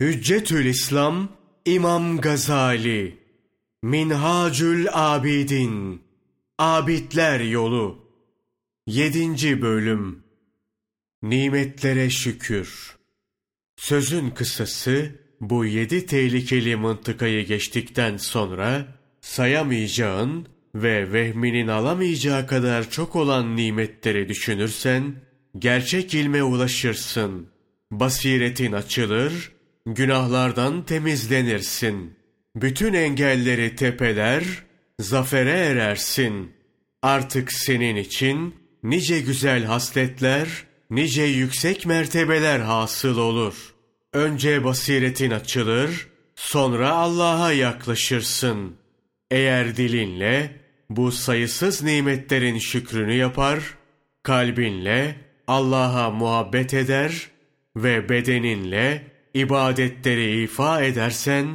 Hüccetül İslam İmam Gazali Minhacül Abidin Abidler Yolu 7. Bölüm Nimetlere Şükür Sözün kısası bu yedi tehlikeli mıntıkayı geçtikten sonra sayamayacağın ve vehminin alamayacağı kadar çok olan nimetleri düşünürsen gerçek ilme ulaşırsın. Basiretin açılır, günahlardan temizlenirsin. Bütün engelleri tepeler, zafere erersin. Artık senin için nice güzel hasletler, nice yüksek mertebeler hasıl olur. Önce basiretin açılır, sonra Allah'a yaklaşırsın. Eğer dilinle bu sayısız nimetlerin şükrünü yapar, kalbinle Allah'a muhabbet eder ve bedeninle ibadetleri ifa edersen,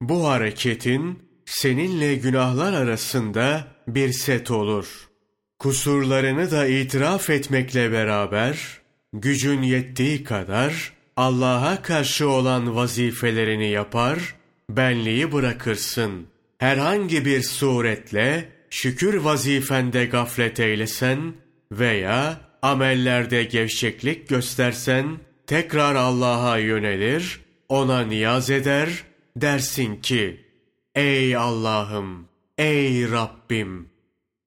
bu hareketin seninle günahlar arasında bir set olur. Kusurlarını da itiraf etmekle beraber, gücün yettiği kadar Allah'a karşı olan vazifelerini yapar, benliği bırakırsın. Herhangi bir suretle şükür vazifende gaflet eylesen veya amellerde gevşeklik göstersen, tekrar Allah'a yönelir, ona niyaz eder, dersin ki, Ey Allah'ım, ey Rabbim!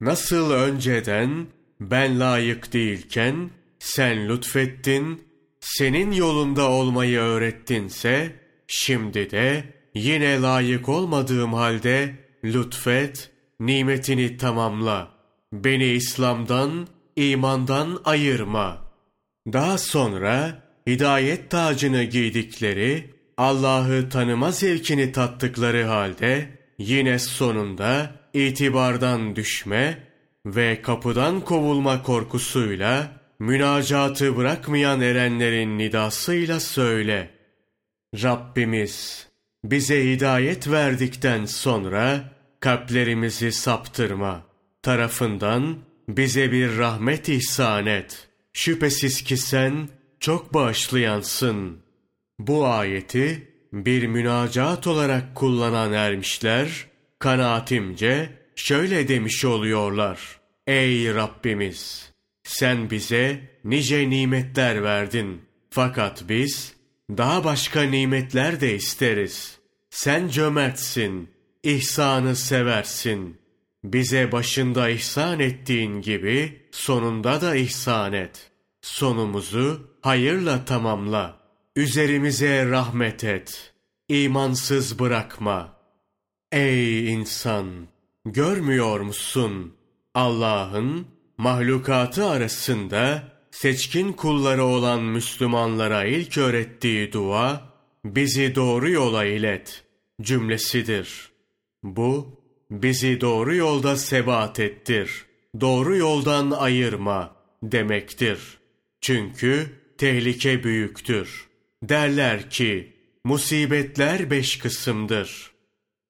Nasıl önceden ben layık değilken sen lütfettin, senin yolunda olmayı öğrettinse, şimdi de yine layık olmadığım halde lütfet, nimetini tamamla. Beni İslam'dan, imandan ayırma. Daha sonra hidayet tacını giydikleri, Allah'ı tanıma zevkini tattıkları halde, yine sonunda itibardan düşme ve kapıdan kovulma korkusuyla, münacatı bırakmayan erenlerin nidasıyla söyle. Rabbimiz, bize hidayet verdikten sonra, kalplerimizi saptırma. Tarafından bize bir rahmet ihsan et. Şüphesiz ki sen, çok bağışlayansın. Bu ayeti bir münacat olarak kullanan ermişler, kanaatimce şöyle demiş oluyorlar. Ey Rabbimiz! Sen bize nice nimetler verdin. Fakat biz daha başka nimetler de isteriz. Sen cömertsin, ihsanı seversin. Bize başında ihsan ettiğin gibi sonunda da ihsan et. Sonumuzu hayırla tamamla. Üzerimize rahmet et. İmansız bırakma. Ey insan! Görmüyor musun? Allah'ın mahlukatı arasında seçkin kulları olan Müslümanlara ilk öğrettiği dua, bizi doğru yola ilet cümlesidir. Bu, bizi doğru yolda sebat ettir, doğru yoldan ayırma demektir. Çünkü tehlike büyüktür. Derler ki, musibetler beş kısımdır.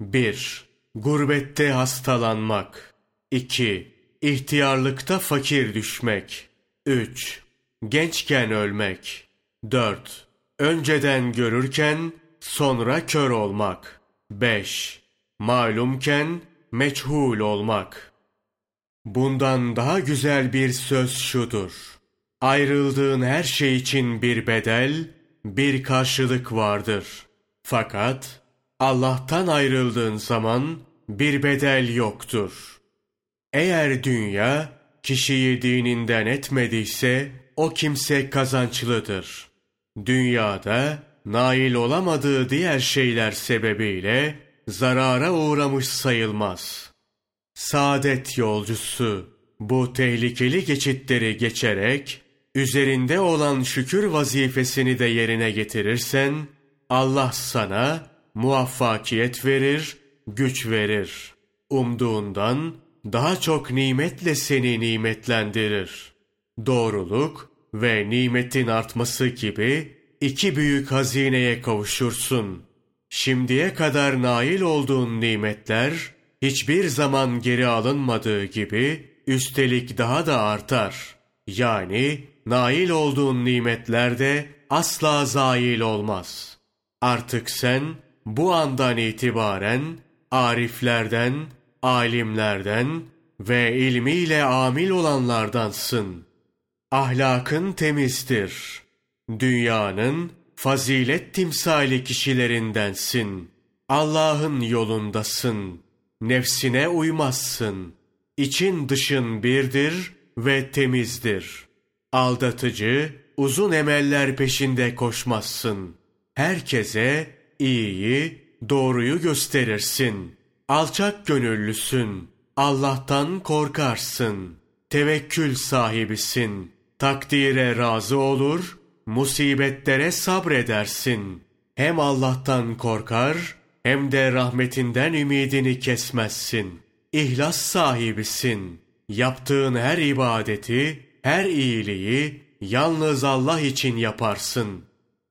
1. Gurbette hastalanmak. 2. İhtiyarlıkta fakir düşmek. 3. Gençken ölmek. 4. Önceden görürken sonra kör olmak. 5. Malumken meçhul olmak. Bundan daha güzel bir söz şudur. Ayrıldığın her şey için bir bedel, bir karşılık vardır. Fakat Allah'tan ayrıldığın zaman bir bedel yoktur. Eğer dünya kişiyi dininden etmediyse o kimse kazançlıdır. Dünyada nail olamadığı diğer şeyler sebebiyle zarara uğramış sayılmaz. Saadet yolcusu bu tehlikeli geçitleri geçerek üzerinde olan şükür vazifesini de yerine getirirsen, Allah sana muvaffakiyet verir, güç verir. Umduğundan daha çok nimetle seni nimetlendirir. Doğruluk ve nimetin artması gibi iki büyük hazineye kavuşursun. Şimdiye kadar nail olduğun nimetler hiçbir zaman geri alınmadığı gibi üstelik daha da artar. Yani nail olduğun nimetler de asla zail olmaz. Artık sen bu andan itibaren ariflerden, alimlerden ve ilmiyle amil olanlardansın. Ahlakın temizdir. Dünyanın fazilet timsali kişilerindensin. Allah'ın yolundasın. Nefsine uymazsın. İçin dışın birdir ve temizdir. Aldatıcı, uzun emeller peşinde koşmazsın. Herkese iyiyi, doğruyu gösterirsin. Alçak gönüllüsün. Allah'tan korkarsın. Tevekkül sahibisin. Takdire razı olur, musibetlere sabredersin. Hem Allah'tan korkar, hem de rahmetinden ümidini kesmezsin. İhlas sahibisin. Yaptığın her ibadeti, her iyiliği yalnız Allah için yaparsın.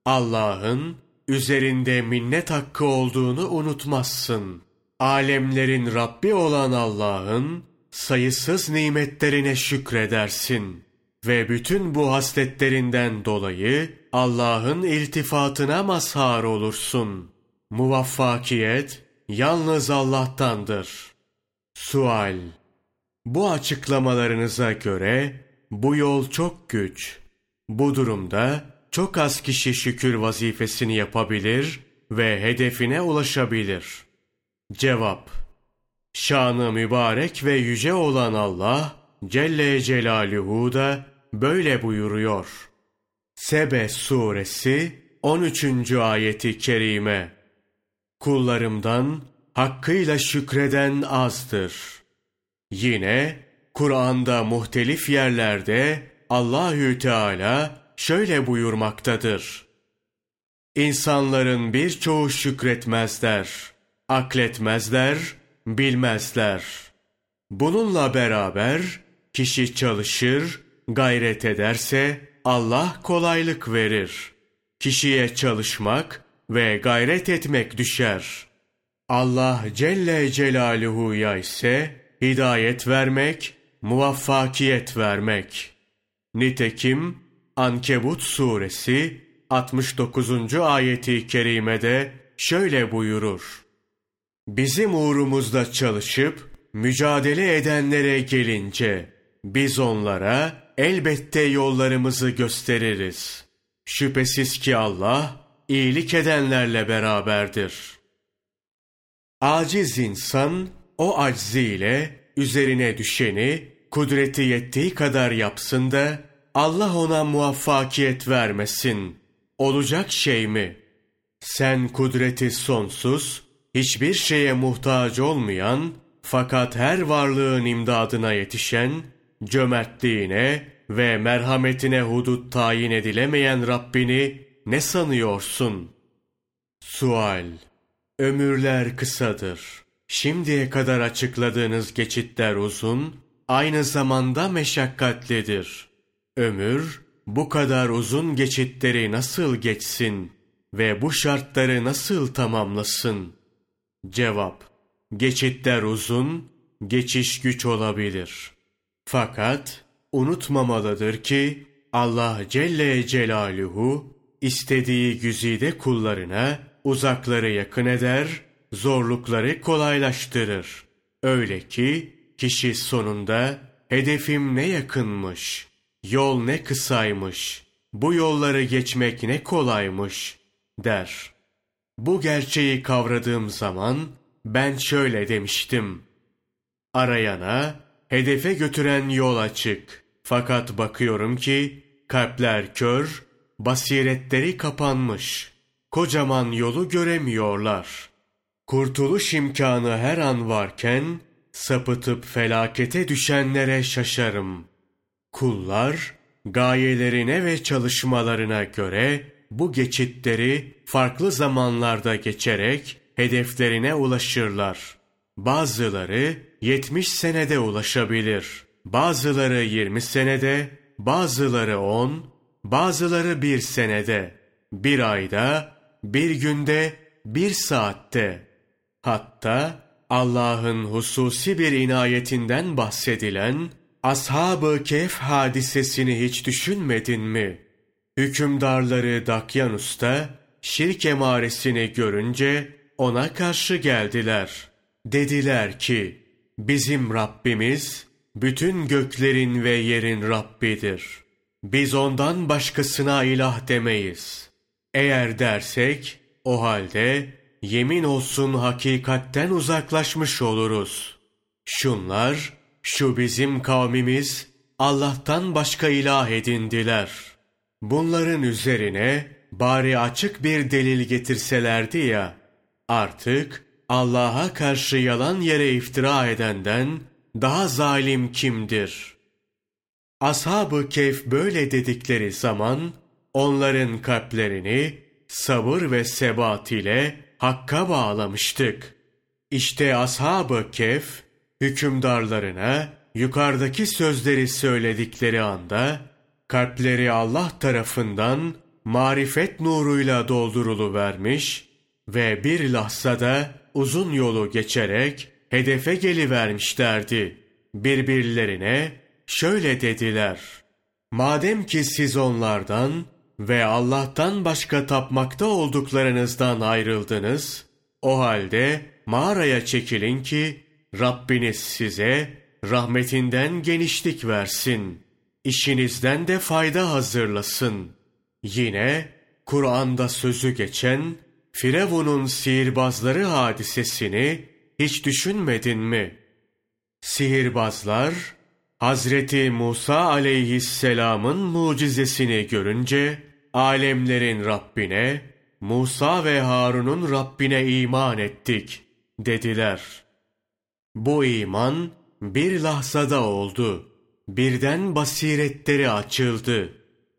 Allah'ın üzerinde minnet hakkı olduğunu unutmazsın. Alemlerin Rabbi olan Allah'ın sayısız nimetlerine şükredersin. Ve bütün bu hasletlerinden dolayı Allah'ın iltifatına mazhar olursun. Muvaffakiyet yalnız Allah'tandır. Sual Bu açıklamalarınıza göre bu yol çok güç. Bu durumda çok az kişi şükür vazifesini yapabilir ve hedefine ulaşabilir. Cevap Şanı mübarek ve yüce olan Allah Celle Celaluhu da böyle buyuruyor. Sebe suresi 13. ayeti kerime Kullarımdan hakkıyla şükreden azdır. Yine Kur'an'da muhtelif yerlerde Allahü Teala şöyle buyurmaktadır. İnsanların birçoğu şükretmezler, akletmezler, bilmezler. Bununla beraber kişi çalışır, gayret ederse Allah kolaylık verir. Kişiye çalışmak ve gayret etmek düşer. Allah Celle Celaluhu'ya ise hidayet vermek, muvaffakiyet vermek. Nitekim Ankebut suresi 69. ayeti kerimede şöyle buyurur. Bizim uğrumuzda çalışıp mücadele edenlere gelince biz onlara elbette yollarımızı gösteririz. Şüphesiz ki Allah iyilik edenlerle beraberdir. Aciz insan o acziyle üzerine düşeni kudreti yettiği kadar yapsın da Allah ona muvaffakiyet vermesin. Olacak şey mi? Sen kudreti sonsuz, hiçbir şeye muhtaç olmayan, fakat her varlığın imdadına yetişen, cömertliğine ve merhametine hudut tayin edilemeyen Rabbini ne sanıyorsun? Sual Ömürler kısadır. Şimdiye kadar açıkladığınız geçitler uzun, aynı zamanda meşakkatlidir. Ömür, bu kadar uzun geçitleri nasıl geçsin ve bu şartları nasıl tamamlasın? Cevap, geçitler uzun, geçiş güç olabilir. Fakat unutmamalıdır ki Allah Celle Celaluhu istediği güzide kullarına uzakları yakın eder, zorlukları kolaylaştırır. Öyle ki kişi sonunda hedefim ne yakınmış, yol ne kısaymış, bu yolları geçmek ne kolaymış der. Bu gerçeği kavradığım zaman ben şöyle demiştim. Arayana hedefe götüren yol açık. Fakat bakıyorum ki kalpler kör, basiretleri kapanmış. Kocaman yolu göremiyorlar. Kurtuluş imkanı her an varken sapıtıp felakete düşenlere şaşarım. Kullar gayelerine ve çalışmalarına göre bu geçitleri farklı zamanlarda geçerek hedeflerine ulaşırlar. Bazıları 70 senede ulaşabilir. Bazıları 20 senede, bazıları 10, bazıları bir senede, bir ayda, bir günde, bir saatte. Hatta Allah'ın hususi bir inayetinden bahsedilen Ashab-ı Kehf hadisesini hiç düşünmedin mi? Hükümdarları Dakyanus'ta şirk emaresini görünce ona karşı geldiler. Dediler ki, bizim Rabbimiz bütün göklerin ve yerin Rabbidir. Biz ondan başkasına ilah demeyiz. Eğer dersek, o halde yemin olsun hakikatten uzaklaşmış oluruz. Şunlar, şu bizim kavmimiz Allah'tan başka ilah edindiler. Bunların üzerine bari açık bir delil getirselerdi ya, artık Allah'a karşı yalan yere iftira edenden daha zalim kimdir? Ashab-ı Kehf böyle dedikleri zaman onların kalplerini sabır ve sebat ile hakka bağlamıştık. İşte Ashab-ı Kehf hükümdarlarına yukarıdaki sözleri söyledikleri anda kalpleri Allah tarafından marifet nuruyla doldurulu vermiş ve bir lahzada uzun yolu geçerek hedefe gelivermişlerdi. Birbirlerine şöyle dediler. Madem ki siz onlardan ve Allah'tan başka tapmakta olduklarınızdan ayrıldınız, o halde mağaraya çekilin ki Rabbiniz size rahmetinden genişlik versin. İşinizden de fayda hazırlasın. Yine Kur'an'da sözü geçen Firavun'un sihirbazları hadisesini hiç düşünmedin mi? Sihirbazlar Hazreti Musa aleyhisselamın mucizesini görünce alemlerin Rabbine, Musa ve Harun'un Rabbine iman ettik dediler. Bu iman bir lahzada oldu. Birden basiretleri açıldı.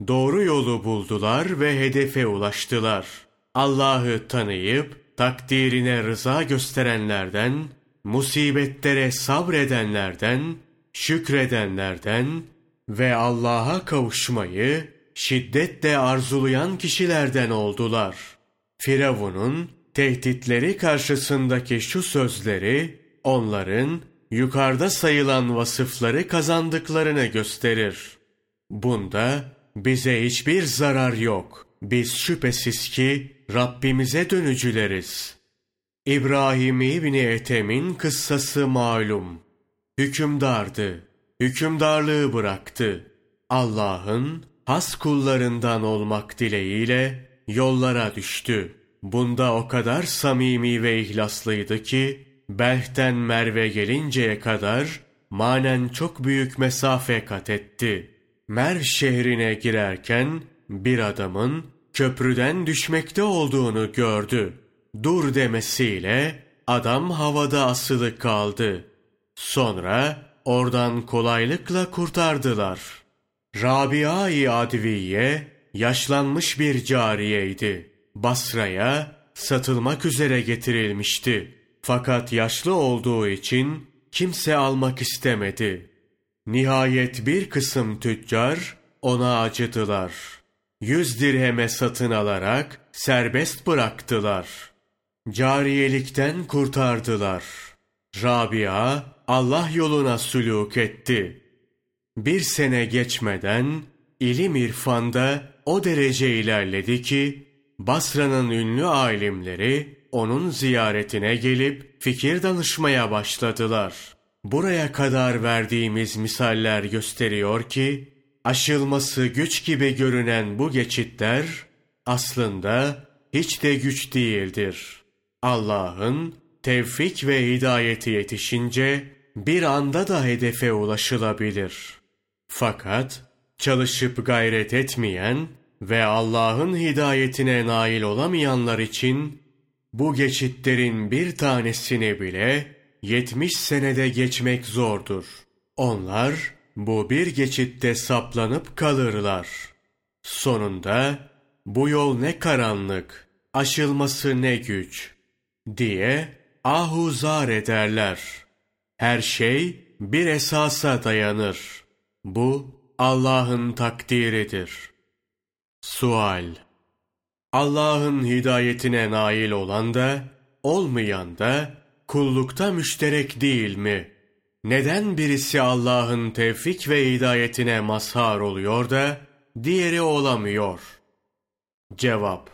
Doğru yolu buldular ve hedefe ulaştılar. Allah'ı tanıyıp takdirine rıza gösterenlerden, musibetlere sabredenlerden, şükredenlerden ve Allah'a kavuşmayı şiddetle arzulayan kişilerden oldular. Firavun'un tehditleri karşısındaki şu sözleri onların yukarıda sayılan vasıfları kazandıklarını gösterir. Bunda bize hiçbir zarar yok. Biz şüphesiz ki Rabbimize dönücüleriz. İbrahim İbni Ethem'in kıssası malum. Hükümdardı. Hükümdarlığı bıraktı. Allah'ın has kullarından olmak dileğiyle yollara düştü. Bunda o kadar samimi ve ihlaslıydı ki, Belh'ten Merve gelinceye kadar manen çok büyük mesafe kat etti. Merv şehrine girerken bir adamın köprüden düşmekte olduğunu gördü. Dur demesiyle adam havada asılı kaldı. Sonra oradan kolaylıkla kurtardılar. Rabia-i Adviye yaşlanmış bir cariyeydi. Basra'ya satılmak üzere getirilmişti. Fakat yaşlı olduğu için kimse almak istemedi. Nihayet bir kısım tüccar ona acıdılar. Yüz dirheme satın alarak serbest bıraktılar. Cariyelikten kurtardılar. Rabia Allah yoluna sülûk etti. Bir sene geçmeden ilim irfanda o derece ilerledi ki Basra'nın ünlü alimleri onun ziyaretine gelip fikir danışmaya başladılar. Buraya kadar verdiğimiz misaller gösteriyor ki, aşılması güç gibi görünen bu geçitler aslında hiç de güç değildir. Allah'ın tevfik ve hidayeti yetişince bir anda da hedefe ulaşılabilir. Fakat çalışıp gayret etmeyen ve Allah'ın hidayetine nail olamayanlar için bu geçitlerin bir tanesini bile yetmiş senede geçmek zordur. Onlar bu bir geçitte saplanıp kalırlar. Sonunda bu yol ne karanlık, aşılması ne güç diye ahuzar ederler. Her şey bir esasa dayanır. Bu Allah'ın takdiridir. Sual Allah'ın hidayetine nail olan da, olmayan da kullukta müşterek değil mi? Neden birisi Allah'ın tevfik ve hidayetine mazhar oluyor da, diğeri olamıyor? Cevap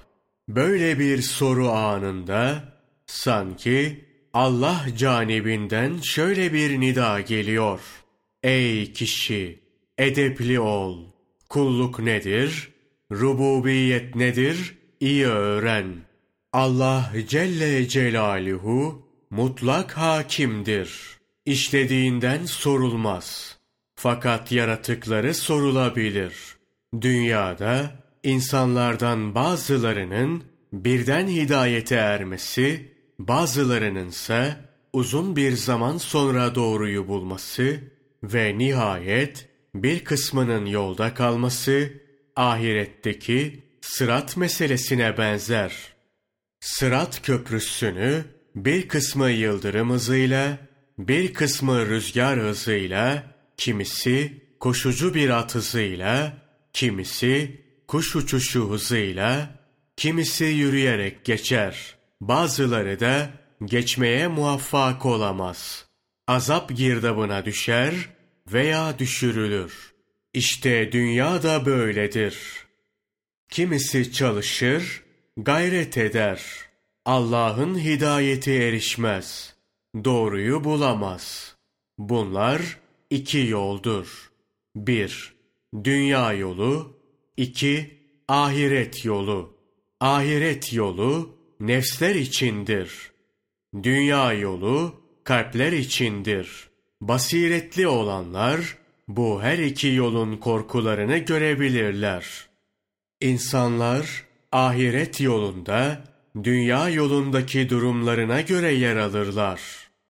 Böyle bir soru anında sanki Allah canibinden şöyle bir nida geliyor. Ey kişi, edepli ol. Kulluk nedir? Rububiyet nedir? İyi öğren. Allah Celle Celaluhu mutlak hakimdir. İşlediğinden sorulmaz. Fakat yaratıkları sorulabilir. Dünyada insanlardan bazılarının birden hidayete ermesi, bazılarının ise uzun bir zaman sonra doğruyu bulması ve nihayet bir kısmının yolda kalması ahiretteki sırat meselesine benzer. Sırat köprüsünü bir kısmı yıldırım hızıyla, bir kısmı rüzgar hızıyla, kimisi koşucu bir at hızıyla, kimisi kuş uçuşu hızıyla, kimisi yürüyerek geçer. Bazıları da geçmeye muvaffak olamaz. Azap girdabına düşer veya düşürülür. İşte dünya da böyledir. Kimisi çalışır, gayret eder. Allah'ın hidayeti erişmez. Doğruyu bulamaz. Bunlar iki yoldur. Bir, dünya yolu. iki ahiret yolu. Ahiret yolu nefsler içindir. Dünya yolu kalpler içindir. Basiretli olanlar bu her iki yolun korkularını görebilirler. İnsanlar ahiret yolunda dünya yolundaki durumlarına göre yer alırlar.